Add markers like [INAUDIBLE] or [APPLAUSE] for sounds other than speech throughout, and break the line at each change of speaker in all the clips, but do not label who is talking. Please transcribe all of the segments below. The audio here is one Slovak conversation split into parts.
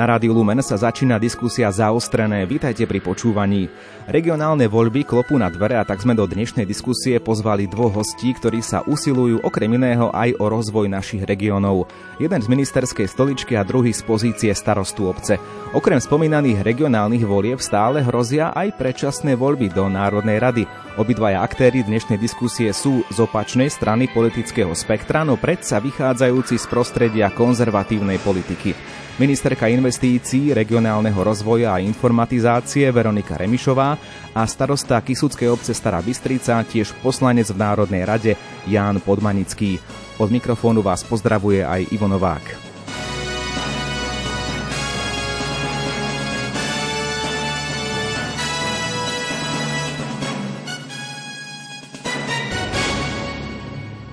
Na Rádiu Lumen sa začína diskusia zaostrené. Vítajte pri počúvaní. Regionálne voľby klopú na dvere a tak sme do dnešnej diskusie pozvali dvoch hostí, ktorí sa usilujú okrem iného aj o rozvoj našich regiónov. Jeden z ministerskej stoličky a druhý z pozície starostu obce. Okrem spomínaných regionálnych volieb stále hrozia aj predčasné voľby do Národnej rady. Obidvaja aktéry dnešnej diskusie sú z opačnej strany politického spektra, no predsa vychádzajúci z prostredia konzervatívnej politiky. Ministerka investícií, regionálneho rozvoja a informatizácie Veronika Remišová a starosta Kisuckej obce Stará Bystrica, tiež poslanec v Národnej rade Ján Podmanický. Od mikrofónu vás pozdravuje aj Ivo Novák.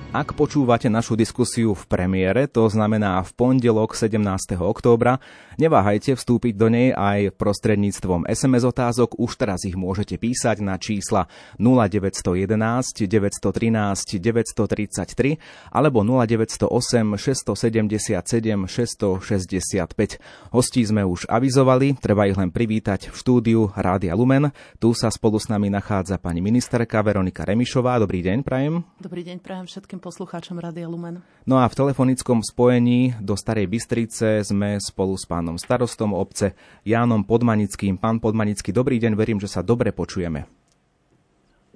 Ak počúvate našu diskusiu v premiére, to znamená v pondelok 17. októbra, neváhajte vstúpiť do nej aj prostredníctvom SMS otázok. Už teraz ich môžete písať na čísla 0911 913 933 alebo 0908 677 665. Hostí sme už avizovali, treba ich len privítať v štúdiu Rádia Lumen. Tu sa spolu s nami nachádza pani ministerka Veronika Remišová. Dobrý deň, prajem.
Dobrý deň, prajem všetkým poslucháčom Radia Lumen.
No a v telefonickom spojení do Starej Bystrice sme spolu s pánom starostom obce Jánom Podmanickým. Pán Podmanický, dobrý deň, verím, že sa dobre počujeme.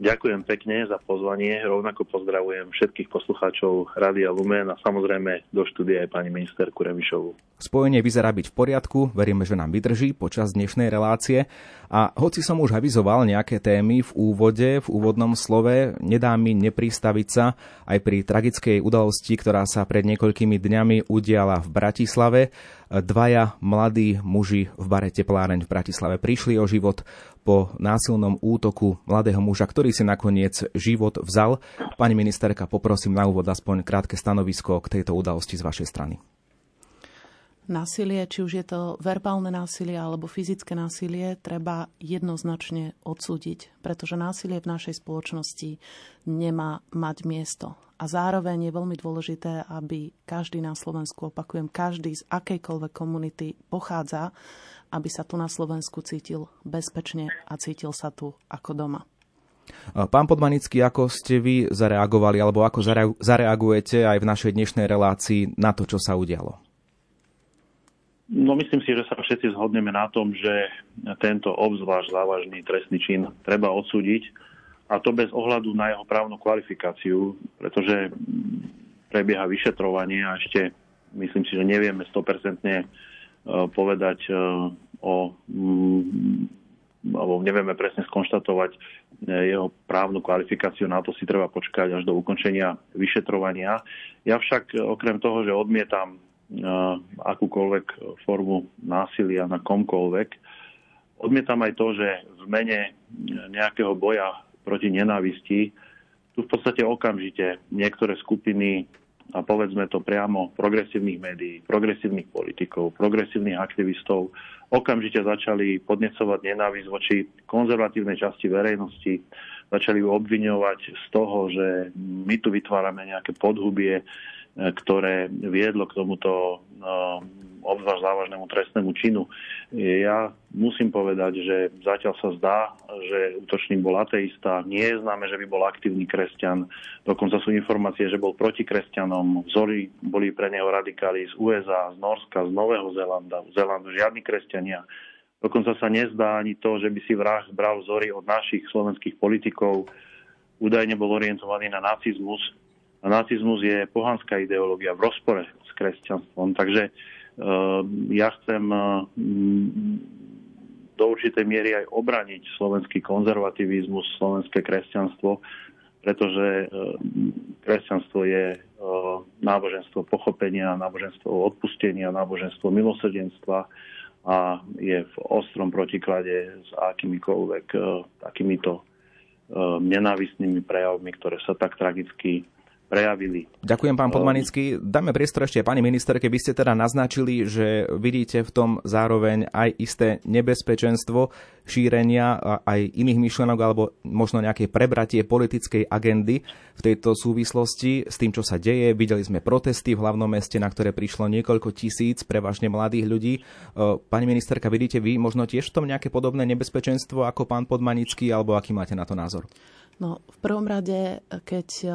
Ďakujem pekne za pozvanie. Rovnako pozdravujem všetkých poslucháčov Rádia Lumen a samozrejme do štúdia aj pani ministerku Remišovu.
Spojenie vyzerá byť v poriadku, veríme, že nám vydrží počas dnešnej relácie. A hoci som už avizoval nejaké témy v úvode, v úvodnom slove, nedá mi nepristaviť sa aj pri tragickej udalosti, ktorá sa pred niekoľkými dňami udiala v Bratislave. Dvaja mladí muži v bare Tepláreň v Bratislave prišli o život po násilnom útoku mladého muža, ktorý si nakoniec život vzal. Pani ministerka, poprosím na úvod aspoň krátke stanovisko k tejto udalosti z vašej strany.
Násilie, či už je to verbálne násilie alebo fyzické násilie, treba jednoznačne odsúdiť, pretože násilie v našej spoločnosti nemá mať miesto. A zároveň je veľmi dôležité, aby každý na Slovensku, opakujem, každý z akejkoľvek komunity pochádza, aby sa tu na Slovensku cítil bezpečne a cítil sa tu ako doma.
Pán Podmanický, ako ste vy zareagovali, alebo ako zareagujete aj v našej dnešnej relácii na to, čo sa udialo?
No myslím si, že sa všetci zhodneme na tom, že tento obzvlášť závažný trestný čin treba odsúdiť a to bez ohľadu na jeho právnu kvalifikáciu, pretože prebieha vyšetrovanie a ešte myslím si, že nevieme 100% Eh, povedať eh, o mm, alebo nevieme presne skonštatovať eh, jeho právnu kvalifikáciu, na to si treba počkať až do ukončenia vyšetrovania. Ja však okrem toho, že odmietam akúkoľvek formu násilia na komkoľvek, odmietam aj to, že v mene nejakého boja proti nenávisti tu v podstate okamžite niektoré skupiny a povedzme to priamo progresívnych médií, progresívnych politikov, progresívnych aktivistov okamžite začali podnecovať nenávisť voči konzervatívnej časti verejnosti, začali ju obviňovať z toho, že my tu vytvárame nejaké podhubie, ktoré viedlo k tomuto no, obzvlášť závažnému trestnému činu. Ja musím povedať, že zatiaľ sa zdá, že útočník bol ateista. Nie je známe, že by bol aktívny kresťan. Dokonca sú informácie, že bol proti kresťanom. Vzory boli pre neho radikáli z USA, z Norska, z Nového Zélanda, Zélandu, žiadni kresťania. Dokonca sa nezdá ani to, že by si vrah bral vzory od našich slovenských politikov. Údajne bol orientovaný na nacizmus. Nacizmus je pohanská ideológia v rozpore s kresťanstvom. Takže Ehm, ja chcem ehm, do určitej miery aj obraniť slovenský konzervativizmus, slovenské kresťanstvo, pretože ehm, kresťanstvo je náboženstvo pochopenia, náboženstvo odpustenia, náboženstvo milosrdenstva a je v ostrom protiklade s akýmikoľvek takýmito nenávistnými prejavmi, ktoré sa tak tragicky prejavili.
Ďakujem, pán Podmanický. Dáme priestor ešte pani minister, keby ste teda naznačili, že vidíte v tom zároveň aj isté nebezpečenstvo šírenia aj iných myšlenok alebo možno nejaké prebratie politickej agendy v tejto súvislosti s tým, čo sa deje. Videli sme protesty v hlavnom meste, na ktoré prišlo niekoľko tisíc prevažne mladých ľudí. Pani ministerka, vidíte vy možno tiež v tom nejaké podobné nebezpečenstvo ako pán Podmanický alebo aký máte na to názor?
No, v prvom rade, keď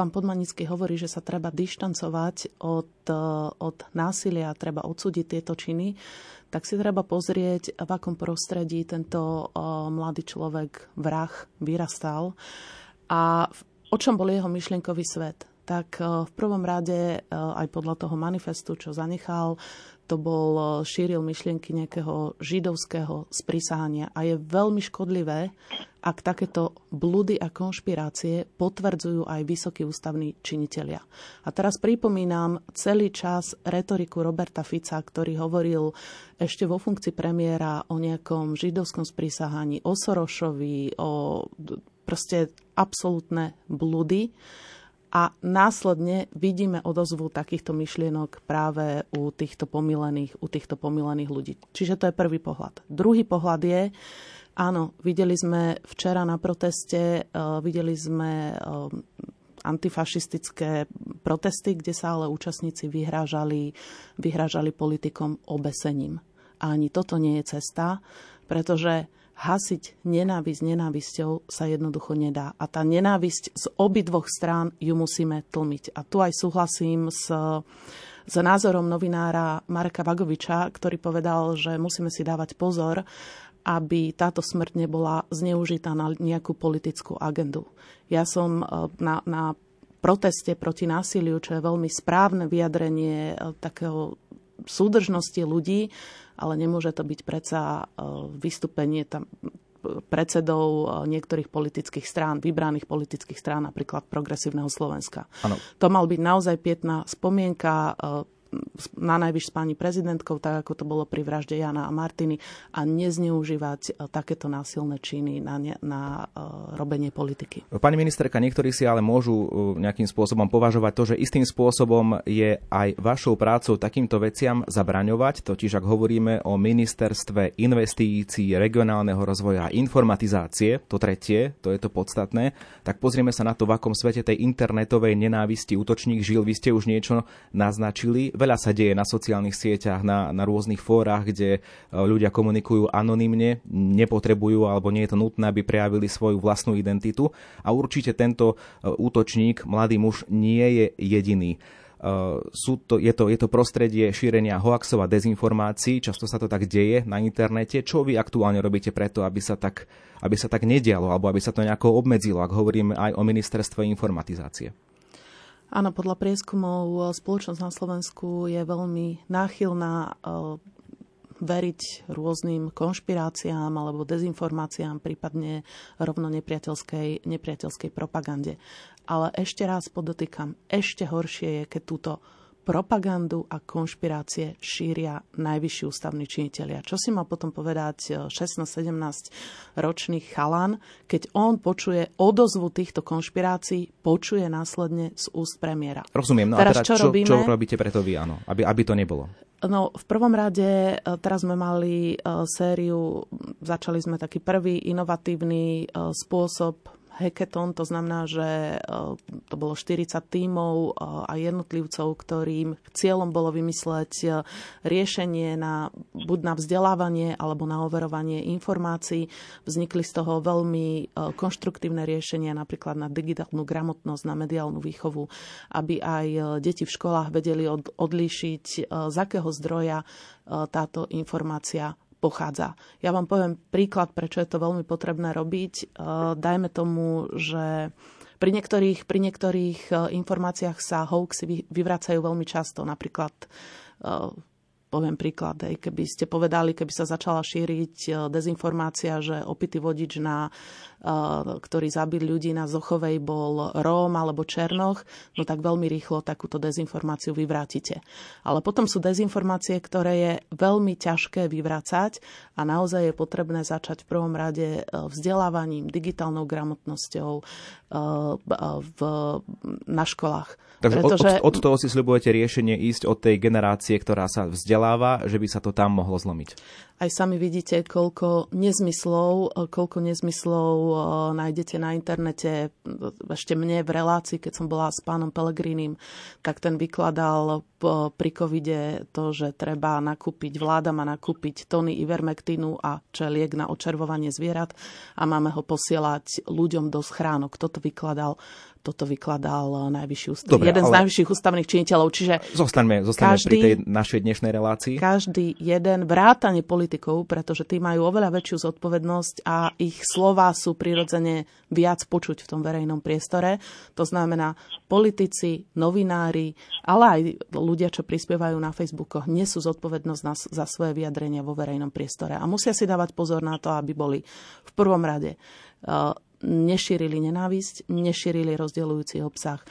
pán Podmanický hovorí, že sa treba dištancovať od, e, od násilia, treba odsúdiť tieto činy, tak si treba pozrieť, v akom prostredí tento e, mladý človek, vrah, vyrastal a o čom bol jeho myšlienkový svet. Tak e, v prvom rade aj podľa toho manifestu, čo zanechal, to bol, šíril myšlienky nejakého židovského sprísahania a je veľmi škodlivé, ak takéto blúdy a konšpirácie potvrdzujú aj vysokí ústavní činitelia. A teraz pripomínam celý čas retoriku Roberta Fica, ktorý hovoril ešte vo funkcii premiéra o nejakom židovskom sprísahaní, o Sorošovi, o proste absolútne blúdy. A následne vidíme odozvu takýchto myšlienok práve u týchto pomilených, u týchto pomilených ľudí. Čiže to je prvý pohľad. Druhý pohľad je, Áno, videli sme včera na proteste, uh, videli sme uh, antifašistické protesty, kde sa ale účastníci vyhrážali, vyhrážali politikom obesením. A ani toto nie je cesta, pretože hasiť nenávisť nenávisťou sa jednoducho nedá. A tá nenávisť z obidvoch strán ju musíme tlmiť. A tu aj súhlasím s, s názorom novinára Marka Vagoviča, ktorý povedal, že musíme si dávať pozor, aby táto smrť nebola zneužitá na nejakú politickú agendu. Ja som e, na, na proteste proti násiliu, čo je veľmi správne vyjadrenie e, takého súdržnosti ľudí, ale nemôže to byť predsa e, vystúpenie tam predsedov niektorých politických strán, vybraných politických strán, napríklad Progresívneho Slovenska. Ano. To mal byť naozaj pietná spomienka na najvyš s pani prezidentkou, tak ako to bolo pri vražde Jana a Martiny a nezneužívať e, takéto násilné činy na, na uh, robenie politiky.
Pani ministerka, niektorí si ale môžu e, nejakým spôsobom považovať to, že istým spôsobom je aj vašou prácou takýmto veciam zabraňovať, totiž ak hovoríme o ministerstve investícií, regionálneho rozvoja a informatizácie, to tretie, to je to podstatné, tak pozrieme sa na to, v akom svete tej internetovej nenávisti útočník žil. Vy ste už niečo naznačili veľa sa deje na sociálnych sieťach, na, na rôznych fórach, kde e, ľudia komunikujú anonymne, nepotrebujú alebo nie je to nutné, aby prejavili svoju vlastnú identitu. A určite tento e, útočník, mladý muž, nie je jediný. Uh, sú to, je, to, je to prostredie šírenia hoaxov a dezinformácií, často sa to tak deje na internete. Čo vy aktuálne robíte preto, aby sa tak, aby sa tak nedialo, alebo aby sa to nejako obmedzilo, ak hovoríme aj o ministerstve informatizácie?
Áno, podľa prieskumov e, spoločnosť na Slovensku je veľmi náchylná e, veriť rôznym konšpiráciám alebo dezinformáciám, prípadne rovno nepriateľskej, nepriateľskej propagande. Ale ešte raz podotýkam, ešte horšie je, keď túto propagandu a konšpirácie šíria najvyšší ústavní činitelia. Čo si mal potom povedať 16-17 e, ročný chalan, keď on počuje odozvu týchto konšpirácií, počuje následne z úst premiéra.
Rozumiem, no teraz, a teda čo, čo, robíme? čo robíte preto vy, áno, aby, aby to nebolo?
No, v prvom rade e, teraz sme mali e, sériu, začali sme taký prvý inovatívny spôsob hackathon, to znamená, že e, to bolo 40 tímov e, a jednotlivcov, ktorým cieľom bolo vymysleť e, riešenie na, buď na vzdelávanie alebo na overovanie informácií. Vznikli z toho veľmi konštruktívne riešenia napríklad na digitálnu gramotnosť, na mediálnu výchovu, aby aj deti v školách vedeli od, odlíšiť, z akého zdroja táto informácia pochádza. Ja vám poviem príklad, prečo je to veľmi potrebné robiť. E, dajme tomu, že pri niektorých, pri niektorých e, informáciách sa hoaxy vyvracajú veľmi často. Napríklad e, poviem príklad, keby ste povedali, keby sa začala šíriť dezinformácia, že opitý vodič na ktorý zabil ľudí na Zochovej, bol Róm alebo Černoch, no tak veľmi rýchlo takúto dezinformáciu vyvrátite. Ale potom sú dezinformácie, ktoré je veľmi ťažké vyvracať a naozaj je potrebné začať v prvom rade e, vzdelávaním, digitálnou gramotnosťou, v, na školách.
Takže Pretože... od, od, od toho si sľubujete riešenie ísť od tej generácie, ktorá sa vzdeláva, že by sa to tam mohlo zlomiť.
Aj sami vidíte, koľko nezmyslov, koľko nezmyslov nájdete na internete. Ešte mne v relácii, keď som bola s pánom Pelegrínim, tak ten vykladal pri covide to, že treba nakúpiť, vláda má nakúpiť tony ivermektínu a čo je liek na očervovanie zvierat a máme ho posielať ľuďom do schránok. Toto vykladal toto vykladal najvyšší ústav, Dobre, jeden z najvyšších ústavných činiteľov. Čiže
zostaňme, zostaňme každý, pri tej našej dnešnej relácii.
Každý jeden vrátane politikov, pretože tí majú oveľa väčšiu zodpovednosť a ich slova sú prirodzene viac počuť v tom verejnom priestore. To znamená, politici, novinári, ale aj ľudia, čo prispievajú na Facebookoch, nesú zodpovednosť na, za svoje vyjadrenia vo verejnom priestore. A musia si dávať pozor na to, aby boli v prvom rade uh, nešírili nenávisť, nešírili rozdeľujúci obsah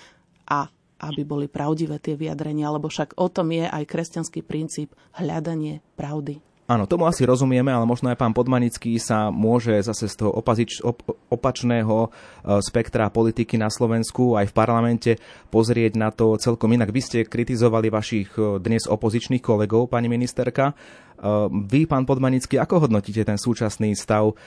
a aby boli pravdivé tie vyjadrenia, lebo však o tom je aj kresťanský princíp hľadanie pravdy.
Áno, tomu asi rozumieme, ale možno aj pán Podmanický sa môže zase z toho opazič, op, opačného e, spektra politiky na Slovensku aj v parlamente pozrieť na to celkom inak. Vy ste kritizovali vašich e, dnes opozičných kolegov, pani ministerka. E, vy, pán Podmanický, ako hodnotíte ten súčasný stav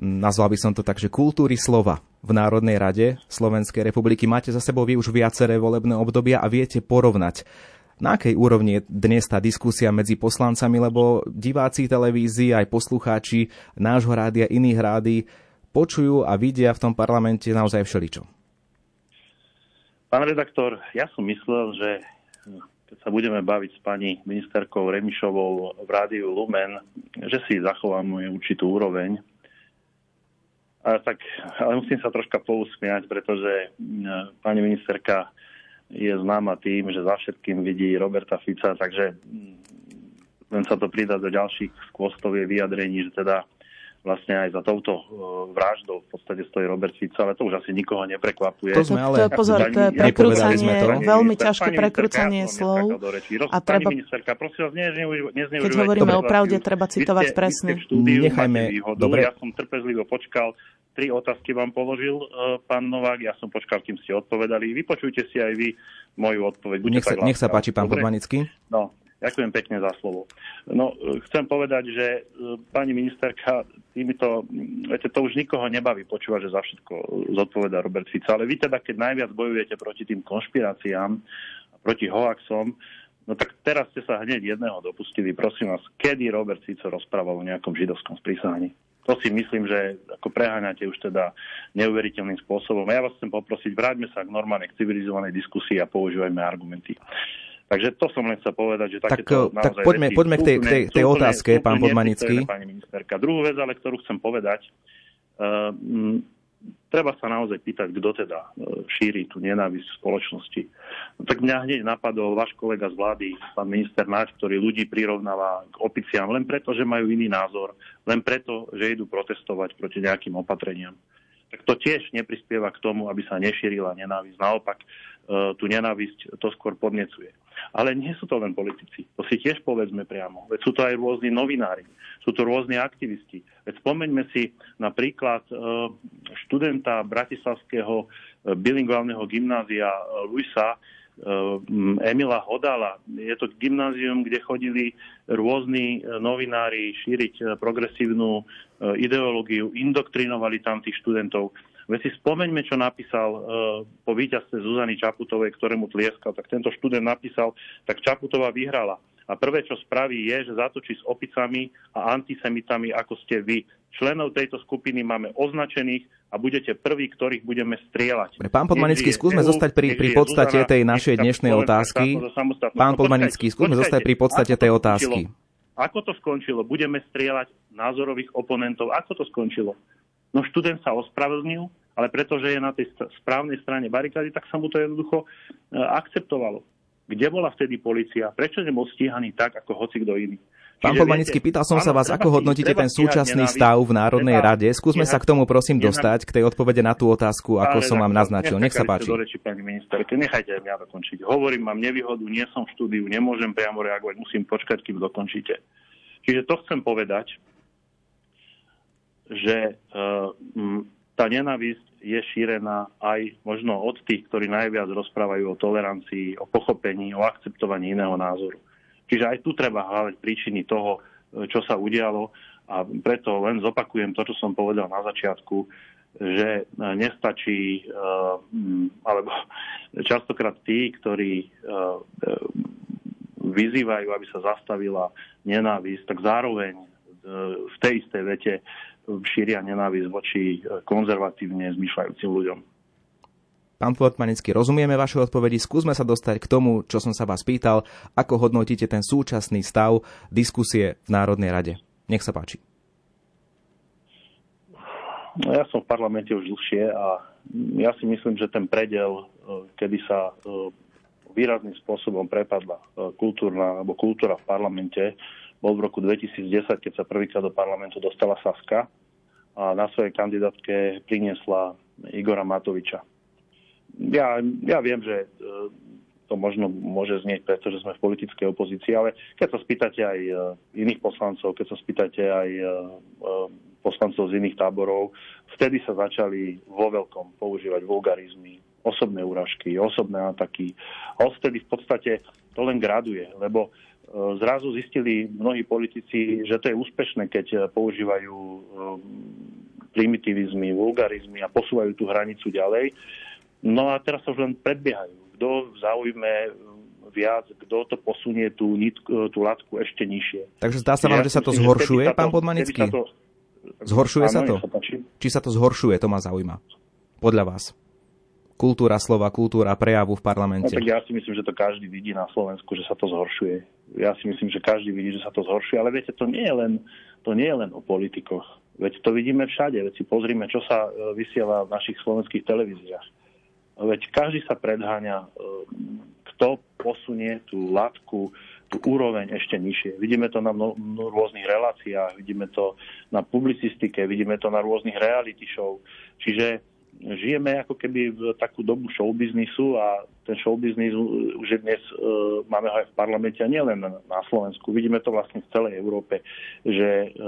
nazval by som to tak, že kultúry slova v Národnej rade Slovenskej republiky. Máte za sebou vy už viaceré volebné obdobia a viete porovnať na akej úrovni je dnes tá diskusia medzi poslancami, lebo diváci televízii, aj poslucháči nášho rádia, iných rády počujú a vidia v tom parlamente naozaj všeličo.
Pán redaktor, ja som myslel, že keď sa budeme baviť s pani ministerkou Remišovou v rádiu Lumen, že si zachováme určitú úroveň a tak, ale musím sa troška pousmiať, pretože pani ministerka je známa tým, že za všetkým vidí Roberta Fica, takže mm, len sa to pridá do ďalších skvostov je vyjadrení, že teda vlastne aj za touto uh, vraždou v podstate stojí Robert Fico, ale to už asi nikoho neprekvapuje.
To sme ale... To, pozor, to je prekrúcanie, veľmi ťažké prekrúcanie slov.
A treba... ministerka, prosím vás,
Keď hovoríme o pravde, treba citovať presne.
Nechajme, dobre.
Ja som trpezlivo počkal, tri otázky vám položil uh, pán Novák, ja som počkal, kým ste odpovedali. Vypočujte si aj vy moju odpoveď.
nech sa, nech sa páči, pán Podmanický.
No, Ďakujem pekne za slovo. No, chcem povedať, že e, pani ministerka týmito, viete, to už nikoho nebaví počúvať, že za všetko zodpoveda Robert Fico, ale vy teda, keď najviac bojujete proti tým konšpiráciám, proti hoaxom, no tak teraz ste sa hneď jedného dopustili. Prosím vás, kedy Robert Fico rozprával o nejakom židovskom sprísaní? To si myslím, že ako preháňate už teda neuveriteľným spôsobom. A ja vás chcem poprosiť, vráťme sa k normálnej, civilizovanej diskusii a používajme argumenty. Takže to som len chcel povedať, že
tak, tak poďme, poďme k tej, tej, tej otázke, pán Podmanický.
Pani ministerka. Druhú vec, ale ktorú chcem povedať, uh, m, treba sa naozaj pýtať, kto teda uh, šíri tú nenávisť v spoločnosti. No, tak mňa hneď napadol váš kolega z vlády, pán minister Náč, ktorý ľudí prirovnáva k opiciam len preto, že majú iný názor, len preto, že idú protestovať proti nejakým opatreniam tak to tiež neprispieva k tomu, aby sa nešírila nenávisť. Naopak, e, tú nenávisť to skôr podnecuje. Ale nie sú to len politici. To si tiež povedzme priamo. Veď sú to aj rôzni novinári, sú to rôzni aktivisti. Veď spomeňme si napríklad e, študenta Bratislavského e, bilingválneho gymnázia Luisa, Emila Hodala. Je to gymnázium, kde chodili rôzni novinári šíriť progresívnu ideológiu, indoktrinovali tam tých študentov. Veď si spomeňme, čo napísal po víťazstve Zuzany Čaputovej, ktorému tlieskal. Tak tento študent napísal, tak Čaputová vyhrala. A prvé, čo spraví, je, že zatočí s opicami a antisemitami, ako ste vy. Členov tejto skupiny máme označených a budete prví, ktorých budeme strieľať.
Pán Podmanický, skúsme zostať pri, pri podstate tej našej dnešnej otázky. Pán Podmanický, skúsme zostať pri podstate tej otázky.
Ako to skončilo? Budeme strieľať názorových oponentov. Ako to skončilo? No študent sa ospravedlnil, ale pretože je na tej správnej strane barikády, tak sa mu to jednoducho e, akceptovalo. Kde bola vtedy policia? Prečo nebol stíhaný tak, ako hoci kto iný?
Pán Podmanický, pýtal som sa vás, ako hodnotíte ten súčasný stav v Národnej treba, rade. Skúsme sa k tomu prosím dostať, k tej odpovede na tú otázku, ako som vám naznačil. Nech sa páči.
Do reči, pani ministerke. Nechajte mňa dokončiť. Hovorím, mám nevýhodu, nie som v štúdiu, nemôžem priamo reagovať, musím počkať, kým dokončíte. Čiže to chcem povedať, že uh, tá nenávisť je šírená aj možno od tých, ktorí najviac rozprávajú o tolerancii, o pochopení, o akceptovaní iného názoru. Čiže aj tu treba hľadať príčiny toho, čo sa udialo a preto len zopakujem to, čo som povedal na začiatku, že nestačí, alebo [LAUGHS] častokrát tí, ktorí vyzývajú, aby sa zastavila nenávisť, tak zároveň v tej istej vete šíria nenávisť voči konzervatívne zmyšľajúcim ľuďom.
Pán Fortmanický, rozumieme vaše odpovedi. Skúsme sa dostať k tomu, čo som sa vás pýtal. Ako hodnotíte ten súčasný stav diskusie v Národnej rade? Nech sa páči.
No, ja som v parlamente už dlhšie a ja si myslím, že ten predel, e, kedy sa e, výrazným spôsobom prepadla e, kultúrna alebo kultúra v parlamente, bol v roku 2010, keď sa prvýkrát do parlamentu dostala Saska a na svojej kandidátke priniesla Igora Matoviča. Ja, ja viem, že e, to možno môže znieť, pretože sme v politickej opozícii, ale keď sa spýtate aj e, iných poslancov, keď sa spýtate aj e, poslancov z iných táborov, vtedy sa začali vo veľkom používať vulgarizmy, osobné úražky, osobné ataky. A odtedy v podstate to len graduje, lebo zrazu zistili mnohí politici, že to je úspešné, keď používajú primitivizmy, vulgarizmy a posúvajú tú hranicu ďalej. No a teraz sa už len predbiehajú. Kto v záujme eh, viac, kto to posunie tú, nitku, tú latku ešte nižšie.
Takže zdá sa vám, ja že sa to myslím, zhoršuje, pán Podmanický? To... Zhoršuje áno, sa to? Sa Či sa to zhoršuje, to ma zaujíma. Podľa vás kultúra slova, kultúra prejavu v parlamente? No,
tak ja si myslím, že to každý vidí na Slovensku, že sa to zhoršuje. Ja si myslím, že každý vidí, že sa to zhoršuje, ale viete, to nie je len, to nie je len o politikoch. Veď to vidíme všade, veď si pozrime, čo sa e, vysiela v našich slovenských televíziách. Veď každý sa predháňa, e, kto posunie tú latku, tú úroveň ešte nižšie. Vidíme to na rôznych reláciách, vidíme to na publicistike, vidíme to na rôznych reality show. Čiže žijeme ako keby v takú dobu showbiznisu a ten showbiznis už je dnes, e, máme ho aj v parlamente a nielen na Slovensku. Vidíme to vlastne v celej Európe, že e,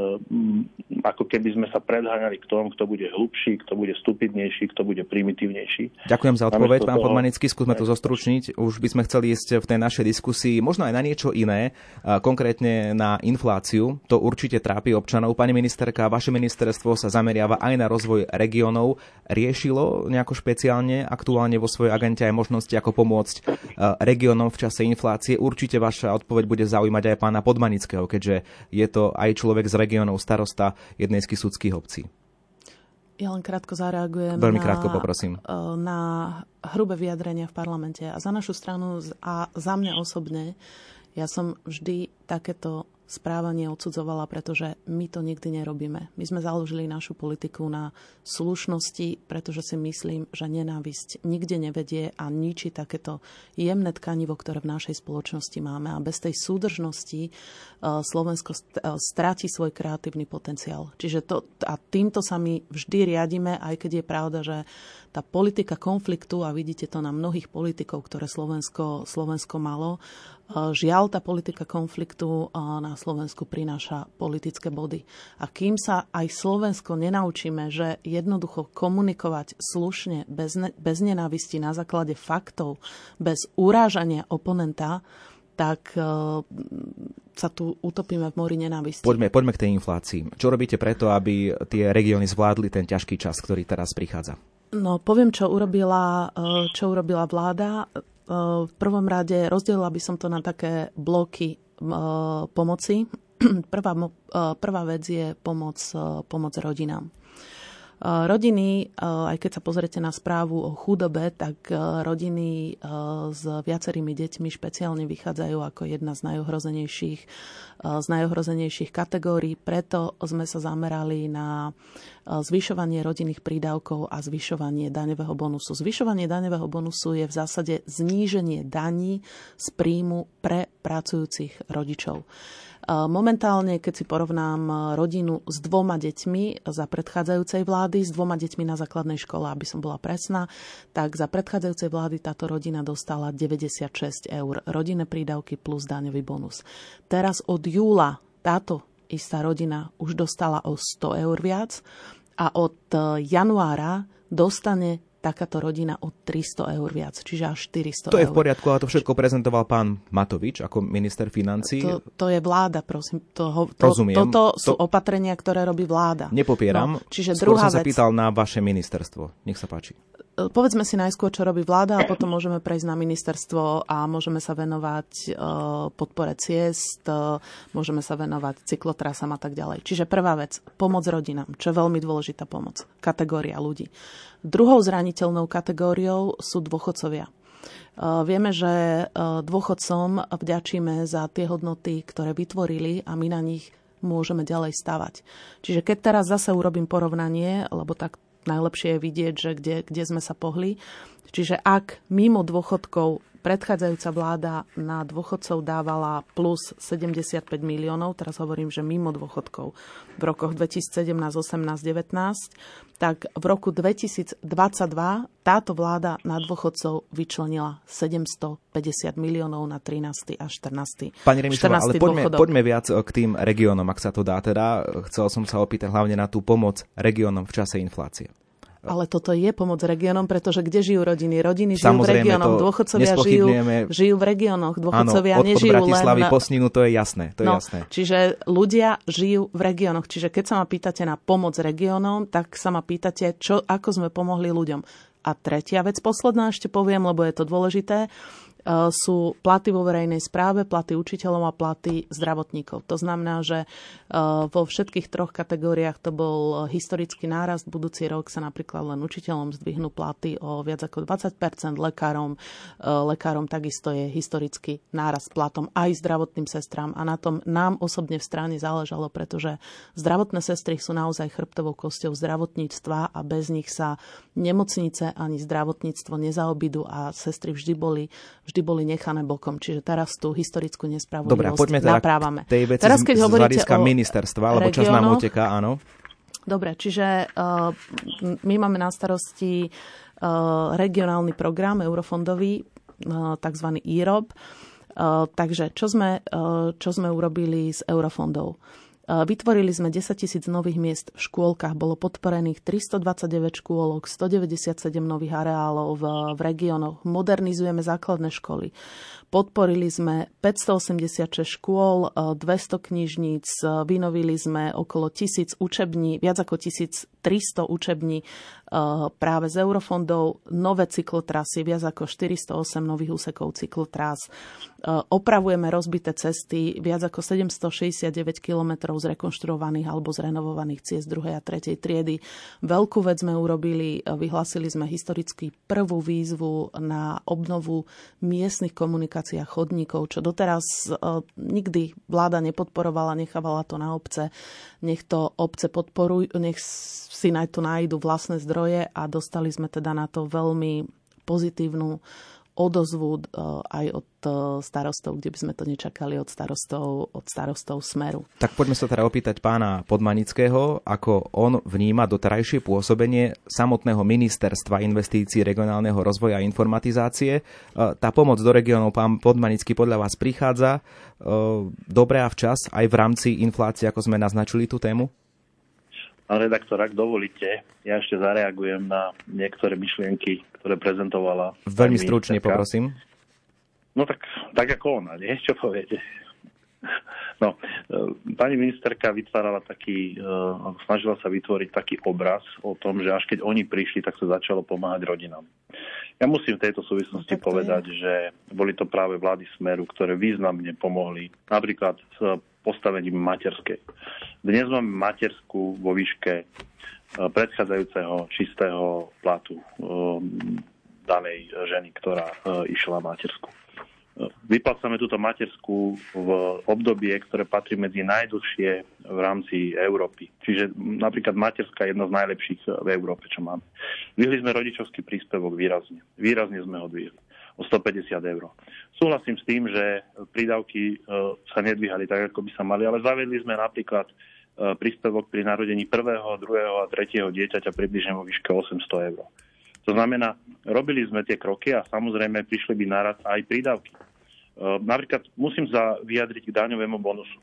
ako keby sme sa predháňali k tomu, kto bude hlubší, kto bude stupidnejší, kto bude primitívnejší.
Ďakujem za odpoveď, pán toho... Podmanický. Skúsme to zostručniť. Už by sme chceli ísť v tej našej diskusii možno aj na niečo iné, konkrétne na infláciu. To určite trápi občanov. Pani ministerka, vaše ministerstvo sa zameriava aj na rozvoj regiónov. Riešilo nejako špeciálne aktuálne vo svojej agente aj možnosti, ako pomôcť regiónom v čase inflácie. Určite vaša odpoveď bude zaujímať aj pána Podmanického, keďže je to aj človek z regiónov starosta jednej z kisúckých obcí.
Ja len krátko zareagujem
Veľmi na, krátko poprosím.
E, na hrubé vyjadrenia v parlamente. A za našu stranu a za mňa osobne, ja som vždy takéto správanie odsudzovala, pretože my to nikdy nerobíme. My sme založili našu politiku na slušnosti, pretože si myslím, že nenávisť nikde nevedie a ničí takéto jemné tkanivo, ktoré v našej spoločnosti máme. A bez tej súdržnosti e, Slovensko e, stráti svoj kreatívny potenciál. Čiže to, a týmto sa my vždy riadime, aj keď je pravda, že tá politika konfliktu, a vidíte to na mnohých politikov, ktoré Slovensko, Slovensko malo, žiaľ tá politika konfliktu na Slovensku prináša politické body. A kým sa aj Slovensko nenaučíme, že jednoducho komunikovať slušne, bez, ne, bez nenávisti na základe faktov, bez urážania oponenta, tak uh, sa tu utopíme v mori nenávisti.
Poďme, poďme k tej inflácii. Čo robíte preto, aby tie regióny zvládli ten ťažký čas, ktorý teraz prichádza?
No, poviem, čo urobila, e, čo urobila vláda. E, v prvom rade rozdelila by som to na také bloky pomoci. [CLEARS THROAT] Prvá, prvá vec je pomoc, pomoc rodinám. Rodiny, aj keď sa pozriete na správu o chudobe, tak rodiny s viacerými deťmi špeciálne vychádzajú ako jedna z najohrozenejších, z najohrozenejších kategórií. Preto sme sa zamerali na zvyšovanie rodinných prídavkov a zvyšovanie daňového bonusu. Zvyšovanie daňového bonusu je v zásade zníženie daní z príjmu pre pracujúcich rodičov. Momentálne, keď si porovnám rodinu s dvoma deťmi za predchádzajúcej vlády, s dvoma deťmi na základnej škole, aby som bola presná, tak za predchádzajúcej vlády táto rodina dostala 96 eur rodinné prídavky plus daňový bonus. Teraz od júla táto istá rodina už dostala o 100 eur viac a od januára dostane takáto rodina o 300 eur viac, čiže až 400
To je v poriadku, ale to všetko prezentoval pán Matovič ako minister financí.
To, to je vláda, prosím. To,
to, Rozumiem.
Toto sú to... opatrenia, ktoré robí vláda.
Nepopieram. No, čiže Skôr druhá som sa vec... pýtal na vaše ministerstvo. Nech sa páči.
E, povedzme si najskôr, čo robí vláda a potom môžeme prejsť na ministerstvo a môžeme sa venovať uh, podpore ciest, uh, môžeme sa venovať cyklotrasám a tak ďalej. Čiže prvá vec, pomoc rodinám, čo je veľmi dôležitá pomoc. Kategória ľudí. Druhou zraniteľnou kategóriou sú dôchodcovia. E, vieme, že e, dôchodcom vďačíme za tie hodnoty, ktoré vytvorili a my na nich môžeme ďalej stavať. Čiže keď teraz zase urobím porovnanie, lebo tak najlepšie je vidieť, že kde, kde sme sa pohli. Čiže ak mimo dôchodkov predchádzajúca vláda na dôchodcov dávala plus 75 miliónov, teraz hovorím, že mimo dôchodkov v rokoch 2017, 18, 19, tak v roku 2022 táto vláda na dôchodcov vyčlenila 750 miliónov na 13. a 14.
Pani Remišová, ale poďme, poďme viac k tým regiónom, ak sa to dá. Teda chcel som sa opýtať hlavne na tú pomoc regiónom v čase inflácie.
Ale toto je pomoc regiónom, pretože kde žijú rodiny? Rodiny žijú Samozrejme, v regiónoch, dôchodcovia žijú, žijú v regiónoch, dôchodcovia
Áno,
nežijú
Bratislavy
len...
po Sninu, to je jasné. To je
no,
jasné.
Čiže ľudia žijú v regiónoch. Čiže keď sa ma pýtate na pomoc regiónom, tak sa ma pýtate, čo, ako sme pomohli ľuďom. A tretia vec, posledná ešte poviem, lebo je to dôležité. E, sú platy vo verejnej správe, platy učiteľov a platy zdravotníkov. To znamená, že e, vo všetkých troch kategóriách to bol historický nárast. Budúci rok sa napríklad len učiteľom zdvihnú platy o viac ako 20 lekárom. Lekárom takisto je historický nárast platom aj zdravotným sestrám a na tom nám osobne v strane záležalo, pretože zdravotné sestry sú naozaj chrbtovou kosťou zdravotníctva a bez nich sa nemocnice ani zdravotníctvo nezaobidú a sestry vždy boli boli nechané bokom. Čiže teraz tú historickú nespravodlivosť Dobre, poďme teda naprávame.
Tej veci teraz, keď z, hovoríte z o ministerstva, lebo čas nám uteká, áno.
Dobre, čiže uh, my máme na starosti uh, regionálny program eurofondový, uh, tzv. IROB. Uh, takže čo sme, čo sme urobili s eurofondov? Vytvorili sme 10 tisíc nových miest v škôlkach, bolo podporených 329 škôlok, 197 nových areálov v, regiónoch, modernizujeme základné školy. Podporili sme 586 škôl, 200 knižníc, vynovili sme okolo 1000 učební, viac ako 1300 učební práve z eurofondov, nové cyklotrasy, viac ako 408 nových úsekov cyklotrás. Opravujeme rozbité cesty, viac ako 769 km zrekonštruovaných alebo zrenovovaných ciest druhej a tretej triedy. Veľkú vec sme urobili, vyhlasili sme historicky prvú výzvu na obnovu miestnych komunikácií a chodníkov, čo doteraz uh, nikdy vláda nepodporovala, nechávala to na obce. Nech to obce podporujú, nech si na to nájdu vlastné zdroje a dostali sme teda na to veľmi pozitívnu odozvu e, aj od e, starostov, kde by sme to nečakali od starostov, od starostov Smeru.
Tak poďme sa teda opýtať pána Podmanického, ako on vníma doterajšie pôsobenie samotného ministerstva investícií regionálneho rozvoja a informatizácie. E, tá pomoc do regiónov, pán Podmanický, podľa vás prichádza dobre a včas aj v rámci inflácie, ako sme naznačili tú tému?
Pán redaktor, ak dovolíte, ja ešte zareagujem na niektoré myšlienky, ktoré prezentovala.
Veľmi stručne poprosím.
No tak, tak ako ona, nie? Čo poviete? No, e, pani ministerka vytvárala taký, e, snažila sa vytvoriť taký obraz o tom, že až keď oni prišli, tak sa začalo pomáhať rodinám. Ja musím v tejto súvislosti no, povedať, je. že boli to práve vlády Smeru, ktoré významne pomohli napríklad s postavením materskej. Dnes máme matersku vo výške e, predchádzajúceho čistého platu danej ženy, ktorá išla matersku. Vyplácame túto matersku v obdobie, ktoré patrí medzi najdlhšie v rámci Európy. Čiže napríklad materská je jedna z najlepších v Európe, čo máme. Vyhli sme rodičovský príspevok výrazne. Výrazne sme ho dvihli o 150 eur. Súhlasím s tým, že prídavky e, sa nedvíhali tak, ako by sa mali, ale zavedli sme napríklad e, príspevok pri narodení prvého, druhého a tretieho dieťaťa približne vo výške 800 eur. To znamená, robili sme tie kroky a samozrejme prišli by naraz aj prídavky. E, napríklad musím sa vyjadriť k daňovému bonusu,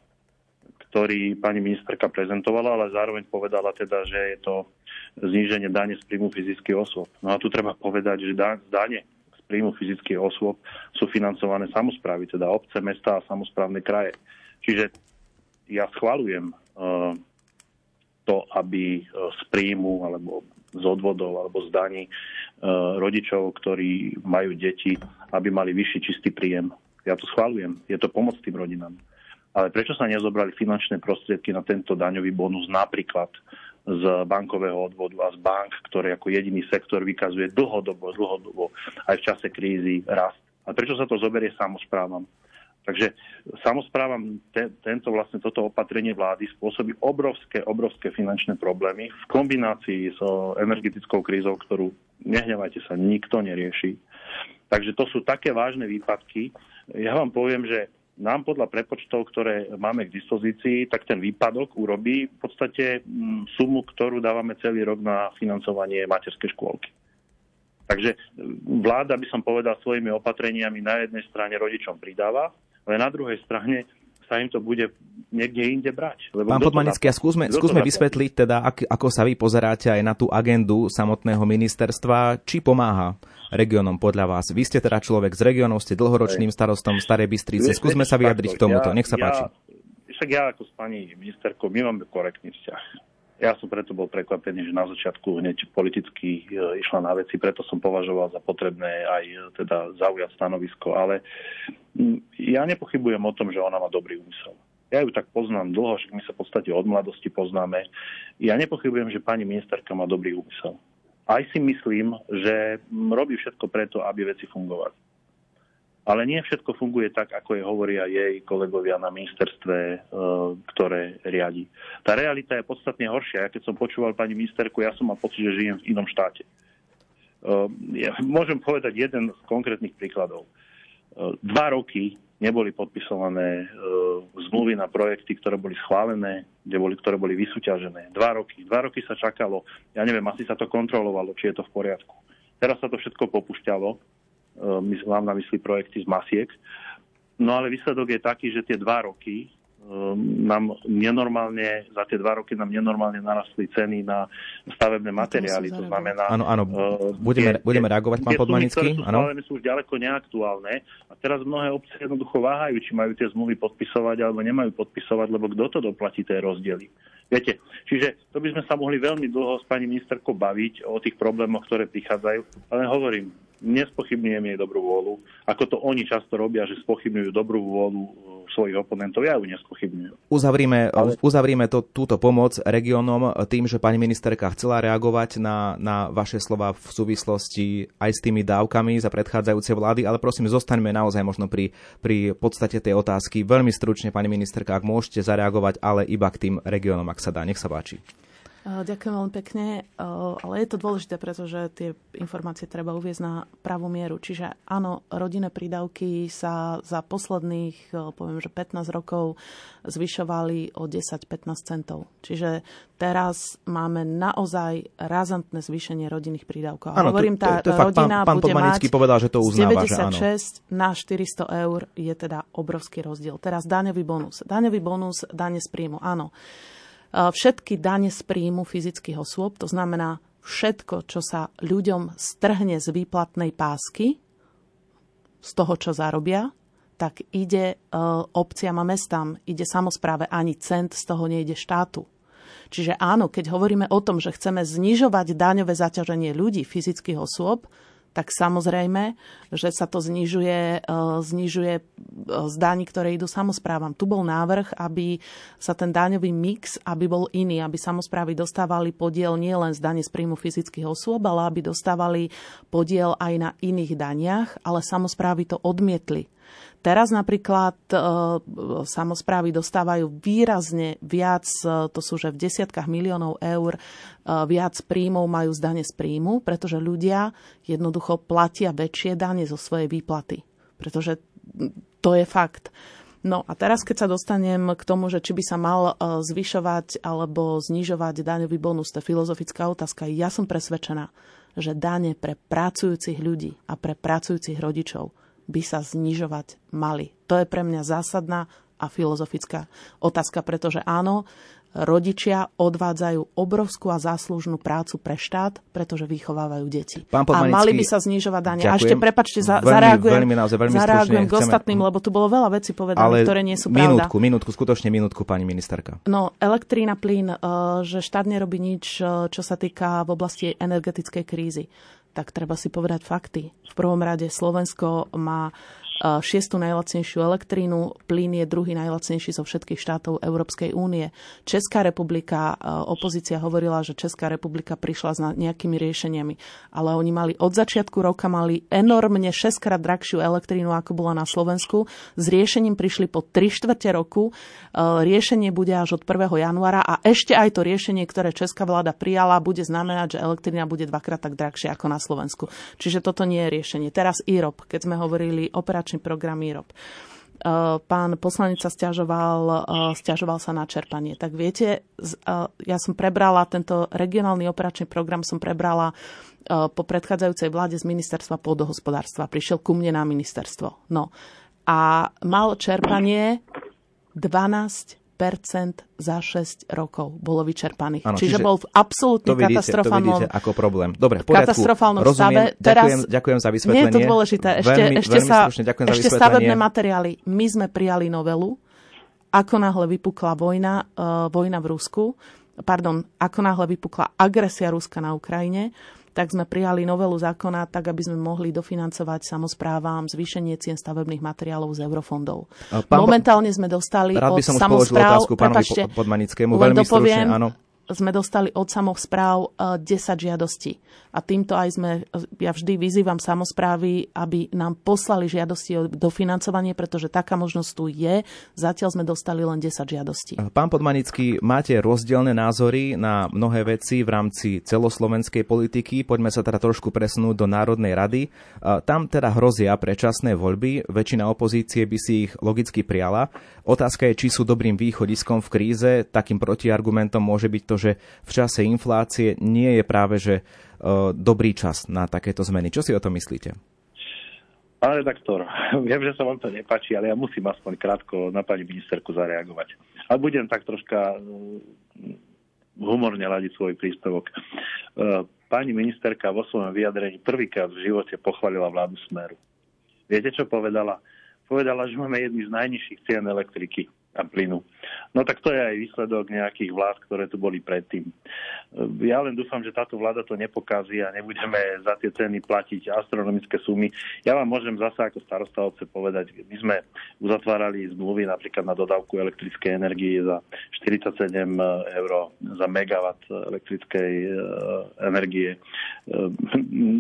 ktorý pani ministerka prezentovala, ale zároveň povedala teda, že je to zníženie dane z príjmu fyzických osôb. No a tu treba povedať, že dane z príjmu fyzických osôb sú financované samozprávy, teda obce, mesta a samozprávne kraje. Čiže ja schvalujem uh, to, aby z príjmu alebo z odvodov alebo z daní rodičov, ktorí majú deti, aby mali vyšší čistý príjem. Ja to schvalujem. Je to pomoc tým rodinám. Ale prečo sa nezobrali finančné prostriedky na tento daňový bonus napríklad z bankového odvodu a z bank, ktoré ako jediný sektor vykazuje dlhodobo, dlhodobo aj v čase krízy rast. A prečo sa to zoberie samozprávam? Takže samozprávam te, tento vlastne toto opatrenie vlády spôsobí obrovské, obrovské finančné problémy v kombinácii s energetickou krízou, ktorú, nehnevajte sa, nikto nerieši. Takže to sú také vážne výpadky. Ja vám poviem, že nám podľa prepočtov, ktoré máme k dispozícii, tak ten výpadok urobí v podstate mm, sumu, ktorú dávame celý rok na financovanie materskej škôlky. Takže mm, vláda, by som povedal, svojimi opatreniami na jednej strane rodičom pridáva, ale na druhej strane sa im to bude niekde inde brať.
Lebo Pán Podmanický, a skúsme, skúsme vysvetliť teda, ak, ako sa vy pozeráte aj na tú agendu samotného ministerstva, či pomáha regiónom podľa vás. Vy ste teda človek z regiónov, ste dlhoročným starostom Starej Bystrice. Skúsme sa vyjadriť k tomuto. Nech sa páči.
Však ja ako s pani ministerkou, my máme korektný vzťah. Ja som preto bol prekvapený, že na začiatku hneď politicky e, išla na veci, preto som považoval za potrebné aj e, teda zaujať stanovisko, ale ja nepochybujem o tom, že ona má dobrý úmysel. Ja ju tak poznám dlho, že my sa v podstate od mladosti poznáme. Ja nepochybujem, že pani ministerka má dobrý úmysel aj si myslím, že robí všetko preto, aby veci fungovali. Ale nie všetko funguje tak, ako je hovoria jej kolegovia na ministerstve, e, ktoré riadi. Tá realita je podstatne horšia. Ja keď som počúval pani ministerku, ja som mal pocit, že žijem v inom štáte. E, ja môžem povedať jeden z konkrétnych príkladov. E, dva roky neboli podpisované e, zmluvy na projekty, ktoré boli schválené, kde boli, ktoré boli vysúťažené. Dva roky. Dva roky sa čakalo. Ja neviem, asi sa to kontrolovalo, či je to v poriadku. Teraz sa to všetko popušťalo. E, mám na mysli projekty z Masiek. No ale výsledok je taký, že tie dva roky nám nenormálne, za tie dva roky nám nenormálne narastli ceny na stavebné materiály. To znamená...
Áno, áno, ehm, budeme, tie, budeme reagovať, pán Podmanický.
Áno. sú už ďaleko neaktuálne a teraz mnohé obce jednoducho váhajú, či majú tie zmluvy podpisovať alebo nemajú podpisovať, lebo kto to doplatí tie rozdiely. Viete, čiže to by sme sa mohli veľmi dlho s pani ministerkou baviť o tých problémoch, ktoré prichádzajú, ale hovorím, nespochybňujem jej dobrú vôľu, ako to oni často robia, že spochybňujú dobrú vôľu uh, svojich oponentov. Ja ju nespochybňujem.
Uzavrime, Ale... uzavrime to, túto pomoc regiónom tým, že pani ministerka chcela reagovať na, na vaše slova v súvislosti aj s tými dávkami za predchádzajúce vlády, ale prosím, zostaňme naozaj možno pri, pri podstate tej otázky. Veľmi stručne, pani ministerka, ak môžete zareagovať, ale iba k tým regiónom, ak sa dá. Nech sa páči.
Ďakujem veľmi pekne, ale je to dôležité, pretože tie informácie treba uviezť na pravú mieru. Čiže áno, rodinné prídavky sa za posledných, poviem, že 15 rokov zvyšovali o 10-15 centov. Čiže teraz máme naozaj razantné zvýšenie rodinných prídavkov.
Áno, Hovorím, tá to, to, to rodina pán, pán bude mať povedal, že to uznáva, 96
že áno. na 400 eur je teda obrovský rozdiel. Teraz daňový bonus. Daňový bonus, dane z príjmu, áno všetky dane z príjmu fyzických osôb, to znamená všetko, čo sa ľuďom strhne z výplatnej pásky, z toho, čo zarobia, tak ide e, obciam a mestám, ide samozpráve, ani cent z toho nejde štátu. Čiže áno, keď hovoríme o tom, že chceme znižovať daňové zaťaženie ľudí, fyzických osôb, tak samozrejme, že sa to znižuje, e, znižuje e, z daní, ktoré idú samozprávam. Tu bol návrh, aby sa ten daňový mix, aby bol iný, aby samozprávy dostávali podiel nielen z dane z príjmu fyzických osôb, ale aby dostávali podiel aj na iných daniach, ale samozprávy to odmietli. Teraz napríklad e, samozprávy dostávajú výrazne viac, e, to sú že v desiatkách miliónov eur, e, viac príjmov majú z dane z príjmu, pretože ľudia jednoducho platia väčšie dane zo svojej výplaty. Pretože to je fakt. No a teraz, keď sa dostanem k tomu, že či by sa mal zvyšovať alebo znižovať daňový bonus, to je filozofická otázka. Ja som presvedčená, že dane pre pracujúcich ľudí a pre pracujúcich rodičov by sa znižovať mali. To je pre mňa zásadná a filozofická otázka, pretože áno, rodičia odvádzajú obrovskú a záslužnú prácu pre štát, pretože vychovávajú deti.
Pán
a mali by sa znižovať dane. A ešte, prepačte, za, veľmi, zareagujem, veľmi, naozaj, veľmi zareagujem k ostatným, lebo tu bolo veľa vecí povedané, Ale ktoré nie sú
minútku, pravda. Minútku, skutočne minútku, pani ministerka.
No, elektrína, plyn, eh, že štát nerobí nič, eh, čo sa týka v oblasti energetickej krízy tak treba si povedať fakty. V prvom rade Slovensko má šiestu najlacnejšiu elektrínu, plyn je druhý najlacnejší zo všetkých štátov Európskej únie. Česká republika, opozícia hovorila, že Česká republika prišla s nejakými riešeniami, ale oni mali od začiatku roka mali enormne 6 krát drahšiu elektrínu, ako bola na Slovensku. S riešením prišli po 3 štvrte roku. Riešenie bude až od 1. januára a ešte aj to riešenie, ktoré česká vláda prijala, bude znamenať, že elektrina bude dvakrát tak drahšia ako na Slovensku. Čiže toto nie je riešenie. Teraz IROP, keď sme hovorili operačne operačný program IROP. Uh, pán poslanec sa stiažoval, uh, stiažoval sa na čerpanie. Tak viete, uh, ja som prebrala tento regionálny operačný program, som prebrala po predchádzajúcej vláde z ministerstva pôdohospodárstva. Prišiel ku mne na ministerstvo. No. A mal čerpanie 12 za 6 rokov bolo vyčerpaných. Ano, čiže, čiže bol v absolútne katastrofálnom...
To ako problém. Dobre, v poriadku,
katastrofálnom rozumiem,
stave. Teraz, ďakujem, ďakujem za vysvetlenie.
Nie je to dôležité. Ešte, veľmi, ešte, veľmi sa, ďakujem ešte stavebné materiály. My sme prijali novelu, ako náhle vypukla vojna, uh, vojna v Rusku, pardon, ako náhle vypukla agresia Ruska na Ukrajine, tak sme prijali novelu zákona tak, aby sme mohli dofinancovať samozprávam zvýšenie cien stavebných materiálov z eurofondov. Pán, Momentálne sme dostali
rád
by
som od samozpráv... otázku pánovi prepačte, Podmanickému, veľmi stručne, áno
sme dostali od samospráv 10 eh, žiadostí. A týmto aj sme, ja vždy vyzývam samozprávy, aby nám poslali žiadosti o dofinancovanie, pretože taká možnosť tu je. Zatiaľ sme dostali len 10 žiadostí.
Pán Podmanický, máte rozdielne názory na mnohé veci v rámci celoslovenskej politiky. Poďme sa teda trošku presunúť do Národnej rady. Tam teda hrozia predčasné voľby. Väčšina opozície by si ich logicky prijala. Otázka je, či sú dobrým východiskom v kríze. Takým protiargumentom môže byť to, že v čase inflácie nie je práve že dobrý čas na takéto zmeny. Čo si o tom myslíte?
Pán redaktor, [LAUGHS] viem, že sa vám to nepáči, ale ja musím aspoň krátko na pani ministerku zareagovať. Ale budem tak troška e, humorne ladiť svoj príspevok. E, pani ministerka vo svojom vyjadrení prvýkrát v živote pochválila vládu Smeru. Viete, čo povedala? Povedala, že máme jedny z najnižších cien elektriky a plynu. No tak to je aj výsledok nejakých vlád, ktoré tu boli predtým. Ja len dúfam, že táto vláda to nepokazí a nebudeme za tie ceny platiť astronomické sumy. Ja vám môžem zase ako starosta obce povedať, my sme uzatvárali zmluvy napríklad na dodávku elektrickej energie za 47 eur za megawatt elektrickej eh, energie. Eh,